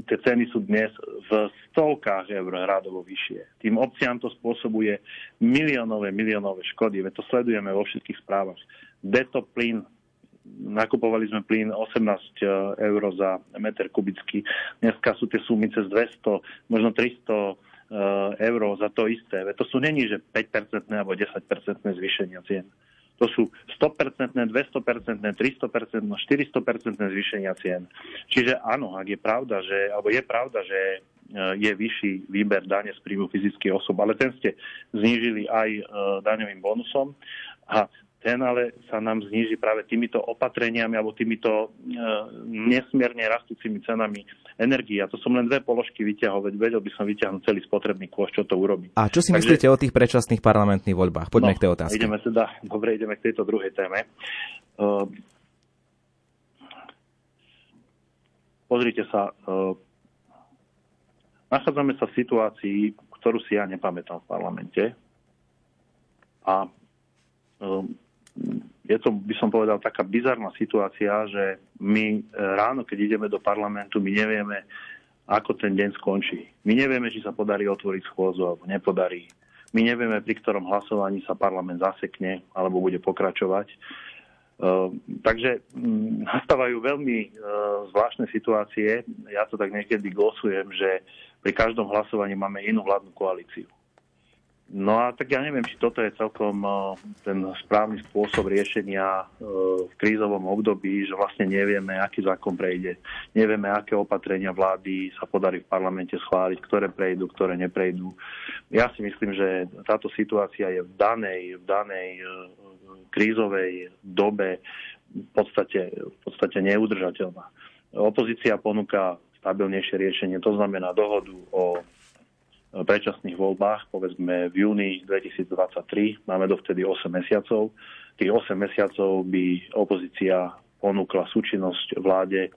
tie ceny sú dnes v stovkách eur hradovo vyššie. Tým obciam to spôsobuje miliónové, miliónové škody. Veď to sledujeme vo všetkých správach. Deto plyn nakupovali sme plyn 18 e, eur za meter kubický. Dneska sú tie sumy cez 200, možno 300 e, eur za to isté. Veď to sú není, že 5% alebo 10% zvýšenia cien. To sú 100%, 200%, 300%, 400% zvýšenia cien. Čiže áno, ak je pravda, že, alebo je pravda, že e, je vyšší výber dane z príjmu fyzických osob, ale ten ste znížili aj daňovým bonusom a ten ale sa nám zníži práve týmito opatreniami alebo týmito e, nesmierne rastúcimi cenami energii. A to som len dve položky vyťahol, veď vedel by som vyťahnuť celý spotrebný kôš, čo to urobí.
A čo si Takže... myslíte o tých predčasných parlamentných voľbách? Poďme no, k tej otázke.
Ideme teda, dobre, ideme k tejto druhej téme. Uh, pozrite sa, uh, nachádzame sa v situácii, ktorú si ja nepamätám v parlamente. A uh, je to, by som povedal, taká bizarná situácia, že my e, ráno, keď ideme do parlamentu, my nevieme, ako ten deň skončí. My nevieme, či sa podarí otvoriť schôzu alebo nepodarí. My nevieme, pri ktorom hlasovaní sa parlament zasekne alebo bude pokračovať. Uh, takže um, nastávajú veľmi uh, zvláštne situácie. Ja to tak niekedy glosujem, že pri každom hlasovaní máme inú vládnu koalíciu. No a tak ja neviem, či toto je celkom uh, ten správny spôsob riešenia uh, v krízovom období, že vlastne nevieme, aký zákon prejde, nevieme, aké opatrenia vlády sa podarí v parlamente schváliť, ktoré prejdú, ktoré neprejdú. Ja si myslím, že táto situácia je v danej, v danej uh, krízovej dobe v podstate, v podstate neudržateľná. Opozícia ponúka stabilnejšie riešenie, to znamená dohodu o predčasných voľbách, povedzme v júni 2023, máme dovtedy 8 mesiacov. Tých 8 mesiacov by opozícia ponúkla súčinnosť vláde,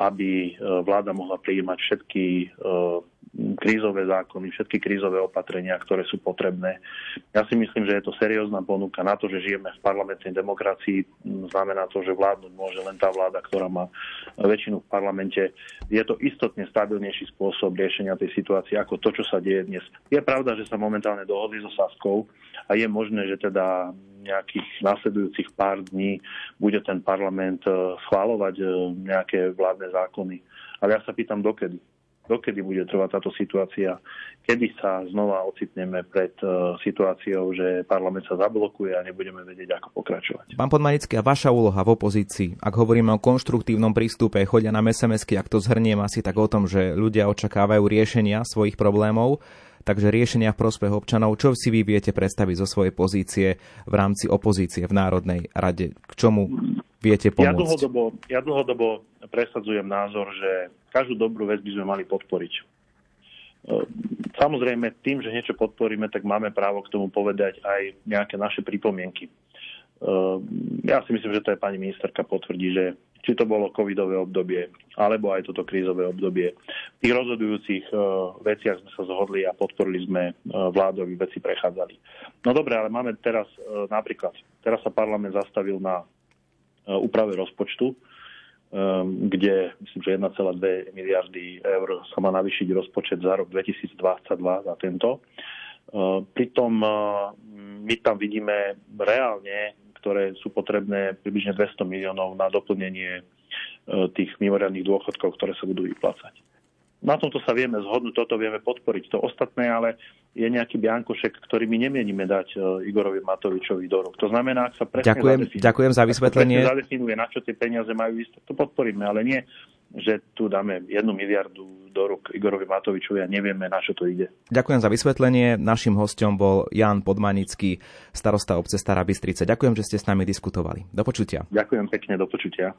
aby vláda mohla prijímať všetky krízové zákony, všetky krízové opatrenia, ktoré sú potrebné. Ja si myslím, že je to seriózna ponuka na to, že žijeme v parlamentnej demokracii. Znamená to, že vládnuť môže len tá vláda, ktorá má väčšinu v parlamente. Je to istotne stabilnejší spôsob riešenia tej situácie ako to, čo sa deje dnes. Je pravda, že sa momentálne dohodli so Saskou a je možné, že teda nejakých následujúcich pár dní bude ten parlament eh, schváľovať eh, nejaké vládne zákony. Ale ja sa pýtam, dokedy dokedy bude trvať táto situácia, kedy sa znova ocitneme pred uh, situáciou, že parlament sa zablokuje a nebudeme vedieť, ako pokračovať.
Pán Podmanický, a vaša úloha v opozícii, ak hovoríme o konštruktívnom prístupe, chodia na sms ak to zhrniem asi tak o tom, že ľudia očakávajú riešenia svojich problémov, takže riešenia v prospech občanov. Čo si vy viete predstaviť zo svojej pozície v rámci opozície v Národnej rade? K čomu viete pomôcť?
Ja dlhodobo, ja dlhodobo presadzujem názor, že každú dobrú vec by sme mali podporiť. E, samozrejme, tým, že niečo podporíme, tak máme právo k tomu povedať aj nejaké naše pripomienky. E, ja si myslím, že to aj pani ministerka potvrdí, že či to bolo covidové obdobie, alebo aj toto krízové obdobie. V tých rozhodujúcich e, veciach sme sa zhodli a podporili sme vládu, aby veci prechádzali. No dobre, ale máme teraz napríklad, teraz sa parlament zastavil na úprave rozpočtu, Ehm, kde myslím, že 1,2 miliardy eur sa má navýšiť rozpočet za rok 2022 za tento. Ehm, pritom my tam vidíme reálne, ktoré sú potrebné približne 200 miliónov na doplnenie tých mimoriadných dôchodkov, ktoré sa budú vyplácať. Na tomto sa vieme zhodnúť, toto vieme podporiť. To ostatné ale je nejaký biankošek, ktorý my nemienime dať uh, Igorovi Matovičovi do rok. To znamená, ak sa presne
ďakujem, zadefinuje, ďakujem za vysvetlenie.
Sa zadefinuje, na čo tie peniaze majú ísť, to podporíme, ale nie, že tu dáme jednu miliardu do rúk Igorovi Matovičovi a nevieme, na čo to ide.
Ďakujem za vysvetlenie. Našim hostom bol Jan Podmanický, starosta obce Stará Bystrica. Ďakujem, že ste s nami diskutovali. Do počutia.
Ďakujem pekne, do počutia.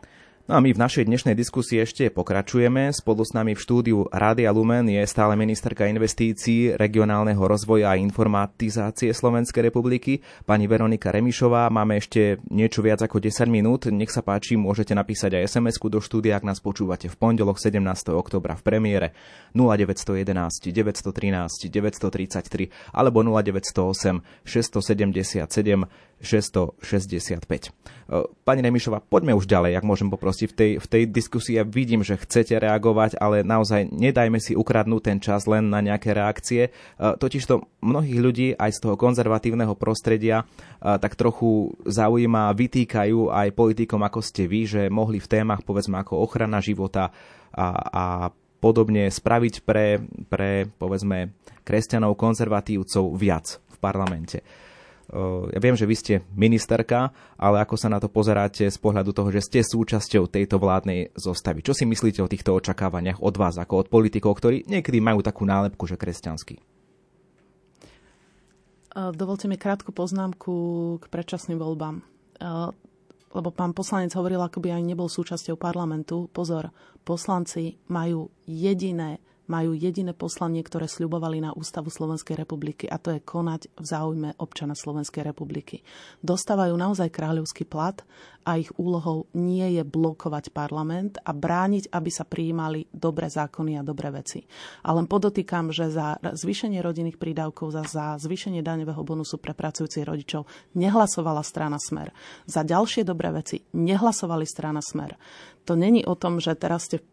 No a my v našej dnešnej diskusii ešte pokračujeme. Spolu s nami v štúdiu Rádia Lumen je stále ministerka investícií, regionálneho rozvoja a informatizácie Slovenskej republiky, pani Veronika Remišová. Máme ešte niečo viac ako 10 minút. Nech sa páči, môžete napísať aj sms do štúdia, ak nás počúvate v pondelok 17. oktobra v premiére 0911 913 933 alebo 0908 677 665. Pani Remišová, poďme už ďalej, ak môžem poprosiť. V tej, v tej diskusii ja vidím, že chcete reagovať, ale naozaj nedajme si ukradnúť ten čas len na nejaké reakcie. Totižto mnohých ľudí aj z toho konzervatívneho prostredia tak trochu zaujíma, vytýkajú aj politikom, ako ste vy, že mohli v témach, povedzme, ako ochrana života a, a podobne spraviť pre, pre, povedzme, kresťanov, konzervatívcov viac v parlamente. Ja viem, že vy ste ministerka, ale ako sa na to pozeráte z pohľadu toho, že ste súčasťou tejto vládnej zostavy? Čo si myslíte o týchto očakávaniach od vás, ako od politikov, ktorí niekedy majú takú nálepku, že kresťanský?
Dovolte mi krátku poznámku k predčasným voľbám. Lebo pán poslanec hovoril, ako by ani nebol súčasťou parlamentu. Pozor, poslanci majú jediné majú jediné poslanie, ktoré sľubovali na Ústavu Slovenskej republiky a to je konať v záujme občana Slovenskej republiky. Dostávajú naozaj kráľovský plat a ich úlohou nie je blokovať parlament a brániť, aby sa prijímali dobré zákony a dobré veci. A len podotýkam, že za zvýšenie rodinných prídavkov, za, za zvýšenie daňového bonusu pre pracujúcich rodičov nehlasovala strana Smer. Za ďalšie dobré veci nehlasovali strana Smer. To není o tom, že teraz ste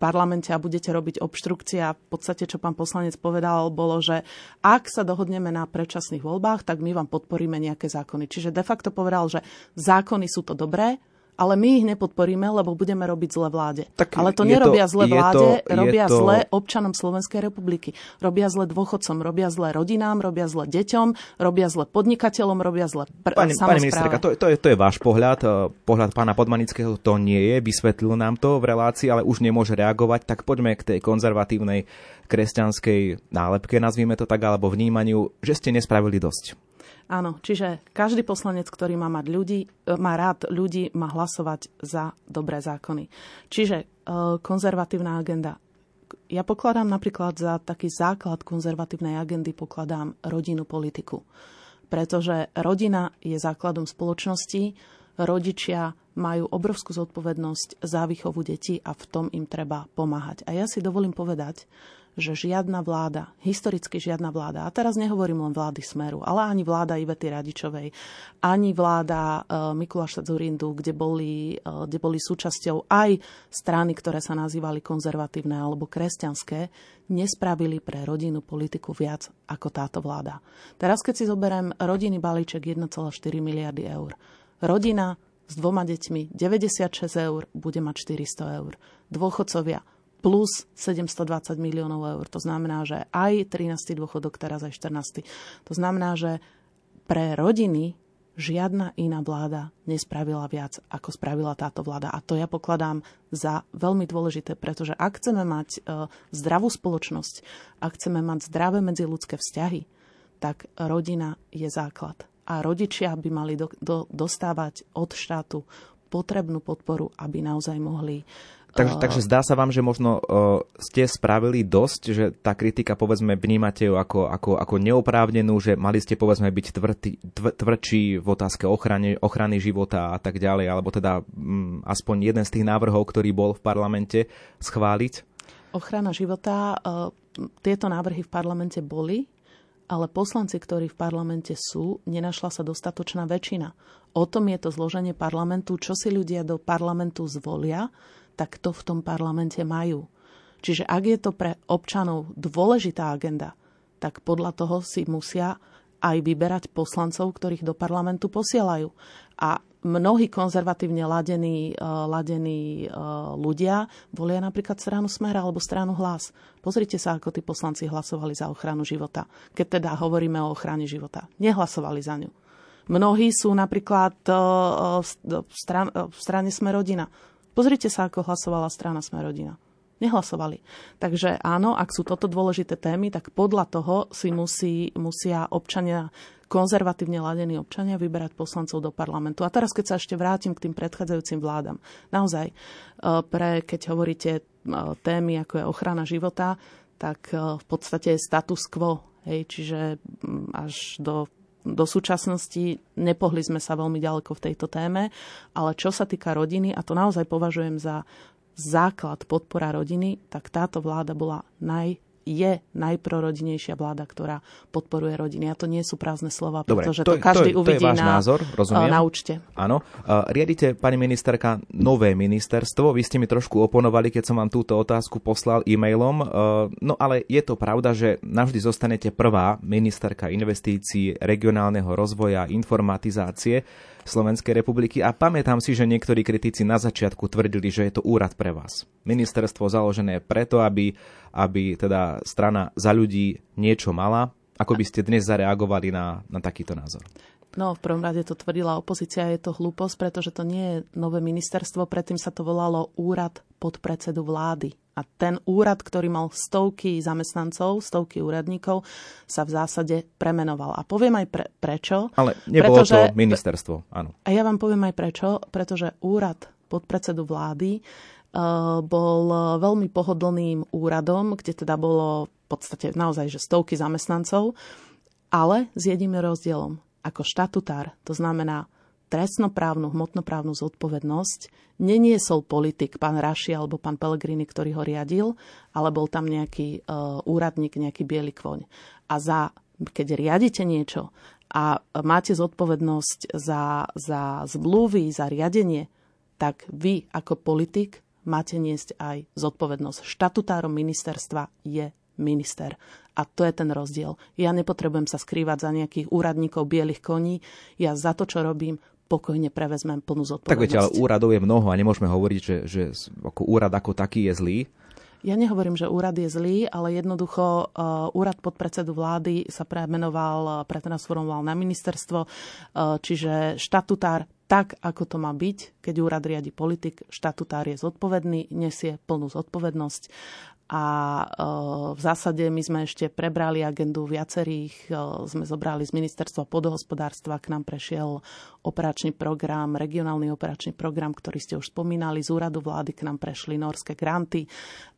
parlamente a budete robiť obštrukcie a v podstate, čo pán poslanec povedal, bolo, že ak sa dohodneme na predčasných voľbách, tak my vám podporíme nejaké zákony. Čiže de facto povedal, že zákony sú to dobré, ale my ich nepodporíme, lebo budeme robiť zle vláde. Tak ale to nerobia to, zle vláde, to, robia to... zle občanom Slovenskej republiky. Robia zle dôchodcom, robia zle rodinám, robia zle deťom, robia zle podnikateľom, robia zle pr- pani, pani ministerka,
to, to, je, to je váš pohľad. E, pohľad pána Podmanického to nie je. Vysvetlil nám to v relácii, ale už nemôže reagovať. Tak poďme k tej konzervatívnej kresťanskej nálepke, nazvime to tak, alebo vnímaniu, že ste nespravili dosť.
Áno, čiže každý poslanec, ktorý má, mať ľudí, e, má rád ľudí, má hlasovať za dobré zákony. Čiže e, konzervatívna agenda. Ja pokladám napríklad za taký základ konzervatívnej agendy, pokladám rodinnú politiku. Pretože rodina je základom spoločnosti, rodičia majú obrovskú zodpovednosť za výchovu detí a v tom im treba pomáhať. A ja si dovolím povedať, že žiadna vláda, historicky žiadna vláda, a teraz nehovorím len vlády Smeru, ale ani vláda Ivety Radičovej, ani vláda uh, Mikuláša Zurindu, kde boli, uh, kde boli súčasťou aj strany, ktoré sa nazývali konzervatívne alebo kresťanské, nespravili pre rodinnú politiku viac ako táto vláda. Teraz, keď si zoberiem rodinný balíček 1,4 miliardy eur, rodina s dvoma deťmi 96 eur bude mať 400 eur. Dôchodcovia plus 720 miliónov eur. To znamená, že aj 13. dôchodok, teraz aj 14. To znamená, že pre rodiny žiadna iná vláda nespravila viac, ako spravila táto vláda. A to ja pokladám za veľmi dôležité, pretože ak chceme mať e, zdravú spoločnosť, ak chceme mať zdravé medziludské vzťahy, tak rodina je základ. A rodičia by mali do, do, dostávať od štátu potrebnú podporu, aby naozaj mohli
Takže, takže zdá sa vám, že možno uh, ste spravili dosť, že tá kritika, povedzme, vnímate ju ako, ako, ako neoprávnenú, že mali ste, povedzme, byť tvrdý, tv, tvrdší v otázke ochrany, ochrany života a tak ďalej, alebo teda um, aspoň jeden z tých návrhov, ktorý bol v parlamente, schváliť?
Ochrana života, uh, tieto návrhy v parlamente boli, ale poslanci, ktorí v parlamente sú, nenašla sa dostatočná väčšina. O tom je to zloženie parlamentu, čo si ľudia do parlamentu zvolia, tak to v tom parlamente majú. Čiže ak je to pre občanov dôležitá agenda, tak podľa toho si musia aj vyberať poslancov, ktorých do parlamentu posielajú. A mnohí konzervatívne ladení, uh, ladení uh, ľudia volia napríklad stranu Smer alebo stranu Hlas. Pozrite sa, ako tí poslanci hlasovali za ochranu života, keď teda hovoríme o ochrane života. Nehlasovali za ňu. Mnohí sú napríklad stran- v strane Smerodina. Pozrite sa, ako hlasovala strana Smerodina. Nehlasovali. Takže áno, ak sú toto dôležité témy, tak podľa toho si musí, musia občania, konzervatívne ladení občania vyberať poslancov do parlamentu. A teraz, keď sa ešte vrátim k tým predchádzajúcim vládam. Naozaj, e, pre, keď hovoríte e, témy, ako je ochrana života, tak e, v podstate je status quo. Hej, čiže až do do súčasnosti nepohli sme sa veľmi ďaleko v tejto téme, ale čo sa týka rodiny, a to naozaj považujem za základ podpora rodiny, tak táto vláda bola naj, je najprorodinejšia vláda, ktorá podporuje rodiny. A to nie sú prázdne slova, Dobre, pretože to, to každý to, uvidí to je váš na,
názor, rozumiem.
na účte.
Áno. riadite, pani ministerka, nové ministerstvo. Vy ste mi trošku oponovali, keď som vám túto otázku poslal e-mailom. No ale je to pravda, že navždy zostanete prvá ministerka investícií, regionálneho rozvoja, informatizácie. Slovenskej republiky a pamätám si, že niektorí kritici na začiatku tvrdili, že je to úrad pre vás. Ministerstvo založené preto, aby, aby teda strana za ľudí niečo mala. Ako by ste dnes zareagovali na, na takýto názor?
No, v prvom rade to tvrdila opozícia, je to hlúposť, pretože to nie je nové ministerstvo, predtým sa to volalo Úrad podpredsedu vlády. A ten úrad, ktorý mal stovky zamestnancov, stovky úradníkov, sa v zásade premenoval. A poviem aj pre, prečo.
Ale nebolo pretože, to ministerstvo, áno.
A ja vám poviem aj prečo, pretože úrad podpredsedu vlády uh, bol veľmi pohodlným úradom, kde teda bolo v podstate naozaj že stovky zamestnancov, ale s jedným rozdielom. Ako štatutár, to znamená trestnoprávnu, hmotnoprávnu zodpovednosť neniesol politik, pán Raši alebo pán Pellegrini, ktorý ho riadil, ale bol tam nejaký uh, úradník, nejaký biely kvoň. A za, keď riadite niečo a máte zodpovednosť za, za zmluvy, za riadenie, tak vy ako politik máte niesť aj zodpovednosť. Štatutárom ministerstva je minister. A to je ten rozdiel. Ja nepotrebujem sa skrývať za nejakých úradníkov bielých koní. Ja za to, čo robím, pokojne prevezmem plnú zodpovednosť.
Tak viete, ale úradov je mnoho a nemôžeme hovoriť, že, že ako úrad ako taký je zlý.
Ja nehovorím, že úrad je zlý, ale jednoducho uh, úrad podpredsedu vlády sa premenoval, uh, pretransformoval na ministerstvo, uh, čiže štatutár tak, ako to má byť, keď úrad riadi politik, štatutár je zodpovedný, nesie plnú zodpovednosť a v zásade my sme ešte prebrali agendu viacerých, sme zobrali z ministerstva podhospodárstva, k nám prešiel operačný program, regionálny operačný program, ktorý ste už spomínali, z úradu vlády k nám prešli norské granty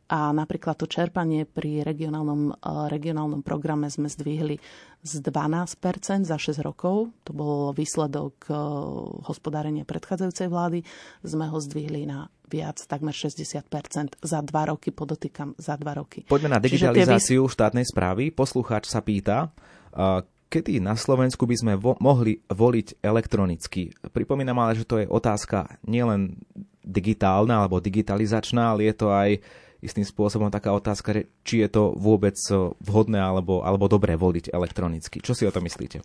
a napríklad to čerpanie pri regionálnom, regionálnom programe sme zdvihli z 12% za 6 rokov. To bol výsledok hospodárenia predchádzajúcej vlády. Sme ho zdvihli na viac, takmer 60% za dva roky, podotýkam za dva roky.
Poďme na digitalizáciu vys- štátnej správy. Poslucháč sa pýta, kedy na Slovensku by sme vo- mohli voliť elektronicky. Pripomínam ale, že to je otázka nielen digitálna alebo digitalizačná, ale je to aj istým spôsobom taká otázka, či je to vôbec vhodné alebo, alebo dobré voliť elektronicky. Čo si o to myslíte?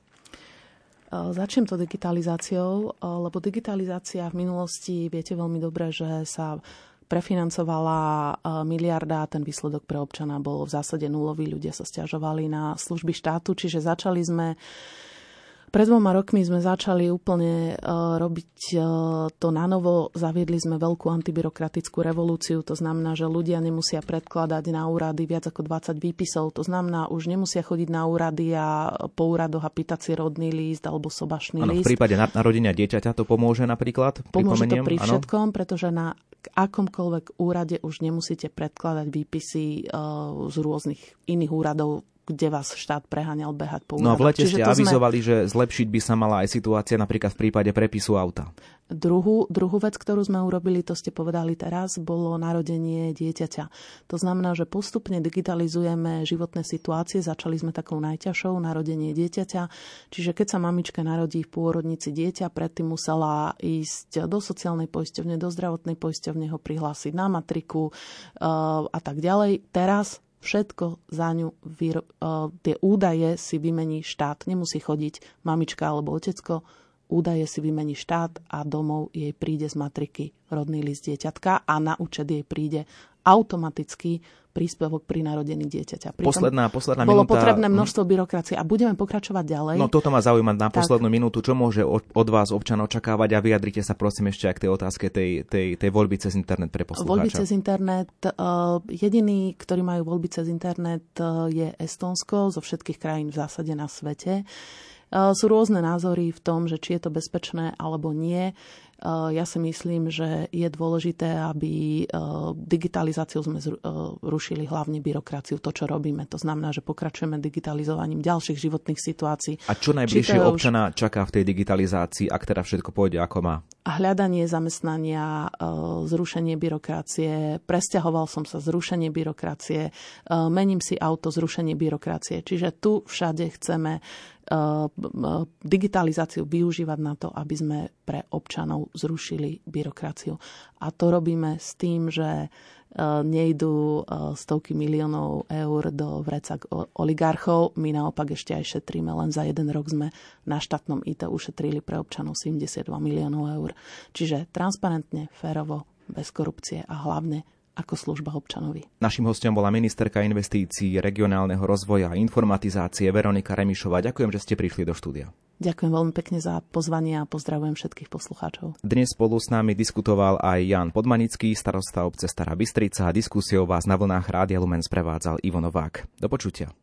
Začnem to digitalizáciou, lebo digitalizácia v minulosti, viete veľmi dobre, že sa prefinancovala miliarda a ten výsledok pre občana bol v zásade nulový. Ľudia sa stiažovali na služby štátu, čiže začali sme pred dvoma rokmi sme začali úplne uh, robiť uh, to na novo. Zaviedli sme veľkú antibyrokratickú revolúciu. To znamená, že ľudia nemusia predkladať na úrady viac ako 20 výpisov. To znamená, už nemusia chodiť na úrady a po úradoch a pýtať si rodný list alebo sobašný ano, list.
V prípade narodenia dieťaťa to pomôže napríklad?
Pomôže to pri všetkom, ano? pretože na akomkoľvek úrade už nemusíte predkladať výpisy uh, z rôznych iných úradov kde vás štát preháňal behať po úradoch.
No a v lete Čiže ste avizovali, sme... že zlepšiť by sa mala aj situácia napríklad v prípade prepisu auta.
Druhú, druhú vec, ktorú sme urobili, to ste povedali teraz, bolo narodenie dieťaťa. To znamená, že postupne digitalizujeme životné situácie. Začali sme takou najťažšou, narodenie dieťaťa. Čiže keď sa mamička narodí v pôrodnici dieťa, predtým musela ísť do sociálnej poisťovne, do zdravotnej poisťovne ho prihlásiť na matriku uh, a tak ďalej. Teraz všetko za ňu, vyro- uh, tie údaje si vymení štát. Nemusí chodiť mamička alebo otecko, údaje si vymení štát a domov jej príde z matriky rodný list dieťatka a na účet jej príde automaticky príspevok pri narodení dieťaťa.
Pritom posledná, posledná
bolo
minúta...
potrebné množstvo byrokracie a budeme pokračovať ďalej.
No toto ma zaujíma na tak. poslednú minútu. Čo môže od, od vás občan očakávať a vyjadrite sa prosím ešte aj k tej otázke tej, tej, tej voľby cez internet pre poslucháča.
Voľby cez internet. Uh, jediný, ktorí majú voľby cez internet uh, je Estonsko zo všetkých krajín v zásade na svete. Uh, sú rôzne názory v tom, že či je to bezpečné alebo nie. Eh, ja si myslím, že je dôležité, aby eh, digitalizáciu sme eh, rušili hlavne byrokraciu, to, čo robíme. To znamená, že pokračujeme digitalizovaním ďalších životných situácií.
A čo najbližšie už... občana čaká v tej digitalizácii, ak teda všetko pôjde ako má?
Hľadanie zamestnania, zrušenie byrokracie, presťahoval som sa, zrušenie byrokracie, mením si auto, zrušenie byrokracie. Čiže tu všade chceme digitalizáciu využívať na to, aby sme pre občanov zrušili byrokraciu. A to robíme s tým, že eh, nejdú stovky miliónov eur do vrecak oligarchov. My naopak ešte aj šetríme. Len za jeden rok sme na štátnom IT ušetrili pre občanov 72 miliónov eur. Čiže transparentne, férovo, bez korupcie a hlavne ako služba občanovi.
Našim hostom bola ministerka investícií, regionálneho rozvoja a informatizácie Veronika Remišová. Ďakujem, že ste prišli do štúdia.
Ďakujem veľmi pekne za pozvanie a pozdravujem všetkých poslucháčov.
Dnes spolu s nami diskutoval aj Jan Podmanický, starosta obce Stará Bystrica a diskusiou vás na vlnách Rádia Lumen sprevádzal Ivo Novák. Do počutia.